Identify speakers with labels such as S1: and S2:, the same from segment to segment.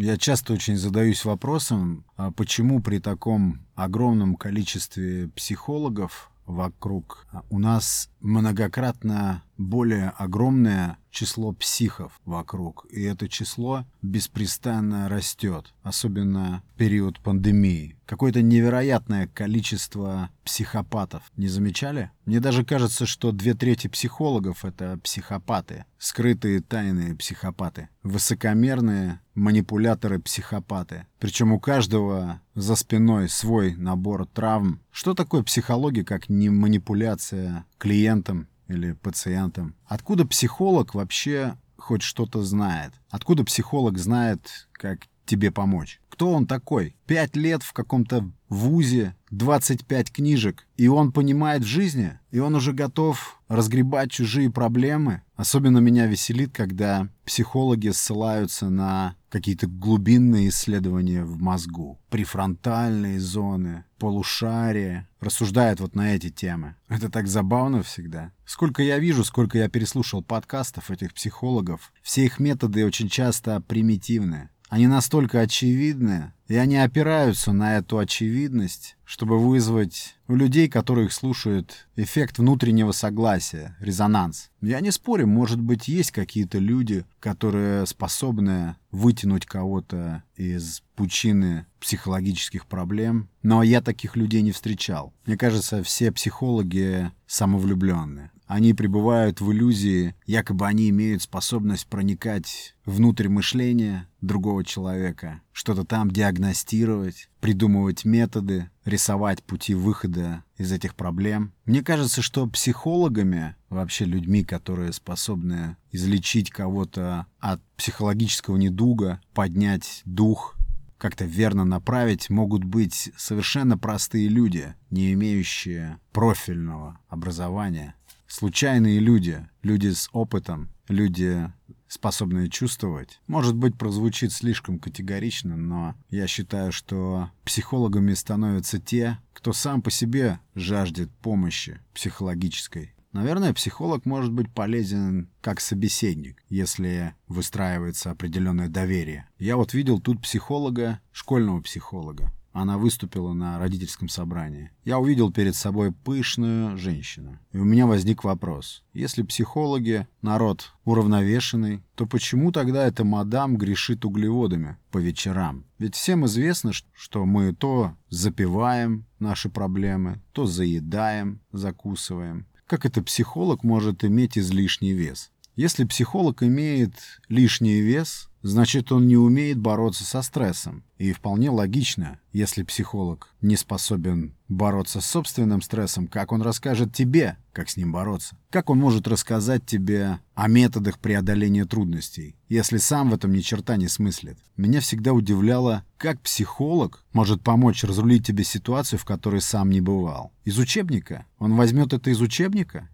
S1: Я часто очень задаюсь вопросом, а почему при таком огромном количестве психологов вокруг у нас многократно более огромное число психов вокруг. И это число беспрестанно растет, особенно в период пандемии. Какое-то невероятное количество психопатов. Не замечали? Мне даже кажется, что две трети психологов — это психопаты. Скрытые тайные психопаты. Высокомерные манипуляторы-психопаты. Причем у каждого за спиной свой набор травм. Что такое психология, как не манипуляция клиентом или пациентом. Откуда психолог вообще хоть что-то знает? Откуда психолог знает, как тебе помочь? Кто он такой? Пять лет в каком-то вузе, 25 книжек, и он понимает в жизни, и он уже готов разгребать чужие проблемы. Особенно меня веселит, когда психологи ссылаются на какие-то глубинные исследования в мозгу, префронтальные зоны, полушария, рассуждают вот на эти темы. Это так забавно всегда. Сколько я вижу, сколько я переслушал подкастов этих психологов, все их методы очень часто примитивны. Они настолько очевидны, и они опираются на эту очевидность, чтобы вызвать у людей, которые их слушают, эффект внутреннего согласия, резонанс. Я не спорю, может быть, есть какие-то люди, которые способны вытянуть кого-то из пучины психологических проблем, но я таких людей не встречал. Мне кажется, все психологи самовлюбленные. Они пребывают в иллюзии, якобы они имеют способность проникать внутрь мышления другого человека, что-то там диагностировать, придумывать методы, рисовать пути выхода из этих проблем. Мне кажется, что психологами, вообще людьми, которые способны излечить кого-то от психологического недуга, поднять дух, как-то верно направить, могут быть совершенно простые люди, не имеющие профильного образования случайные люди, люди с опытом, люди, способные чувствовать. Может быть, прозвучит слишком категорично, но я считаю, что психологами становятся те, кто сам по себе жаждет помощи психологической. Наверное, психолог может быть полезен как собеседник, если выстраивается определенное доверие. Я вот видел тут психолога, школьного психолога. Она выступила на родительском собрании. Я увидел перед собой пышную женщину. И у меня возник вопрос. Если психологи — народ уравновешенный, то почему тогда эта мадам грешит углеводами по вечерам? Ведь всем известно, что мы то запиваем наши проблемы, то заедаем, закусываем. Как это психолог может иметь излишний вес? Если психолог имеет лишний вес, значит он не умеет бороться со стрессом. И вполне логично, если психолог не способен бороться с собственным стрессом, как он расскажет тебе, как с ним бороться? Как он может рассказать тебе о методах преодоления трудностей, если сам в этом ни черта не смыслит? Меня всегда удивляло, как психолог может помочь разрулить тебе ситуацию, в которой сам не бывал. Из учебника? Он возьмет это из учебника?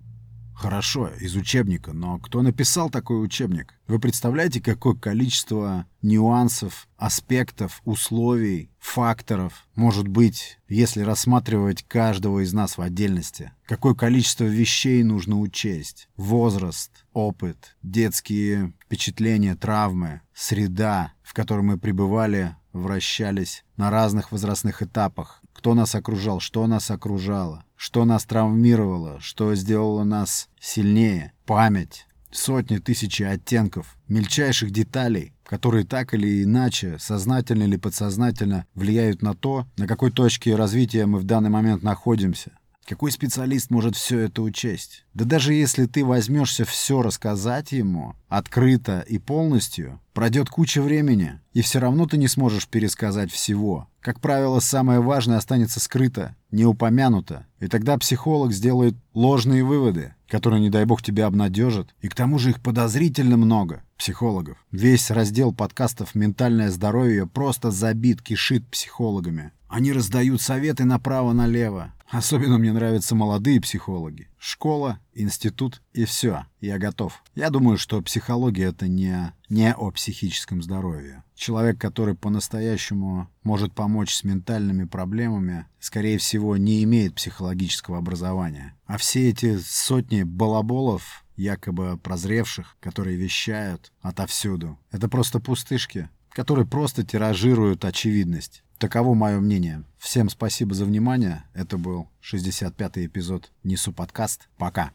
S1: Хорошо, из учебника, но кто написал такой учебник? Вы представляете, какое количество нюансов, аспектов, условий, факторов может быть, если рассматривать каждого из нас в отдельности? Какое количество вещей нужно учесть? Возраст, опыт, детские впечатления, травмы, среда, в которой мы пребывали, вращались на разных возрастных этапах. Кто нас окружал, что нас окружало, что нас травмировало, что сделало нас сильнее, память, сотни, тысячи оттенков, мельчайших деталей, которые так или иначе, сознательно или подсознательно, влияют на то, на какой точке развития мы в данный момент находимся. Какой специалист может все это учесть? Да даже если ты возьмешься все рассказать ему, открыто и полностью, пройдет куча времени, и все равно ты не сможешь пересказать всего. Как правило, самое важное останется скрыто, не упомянуто, и тогда психолог сделает ложные выводы, которые, не дай бог, тебя обнадежат, и к тому же их подозрительно много, психологов. Весь раздел подкастов «Ментальное здоровье» просто забит, кишит психологами. Они раздают советы направо-налево. Особенно мне нравятся молодые психологи. Школа, институт и все. Я готов. Я думаю, что психология — это не, не о психическом здоровье. Человек, который по-настоящему может помочь с ментальными проблемами, скорее всего, не имеет психологического образования. А все эти сотни балаболов, якобы прозревших, которые вещают отовсюду, это просто пустышки, которые просто тиражируют очевидность. Таково мое мнение. Всем спасибо за внимание. Это был 65-й эпизод Несу подкаст. Пока.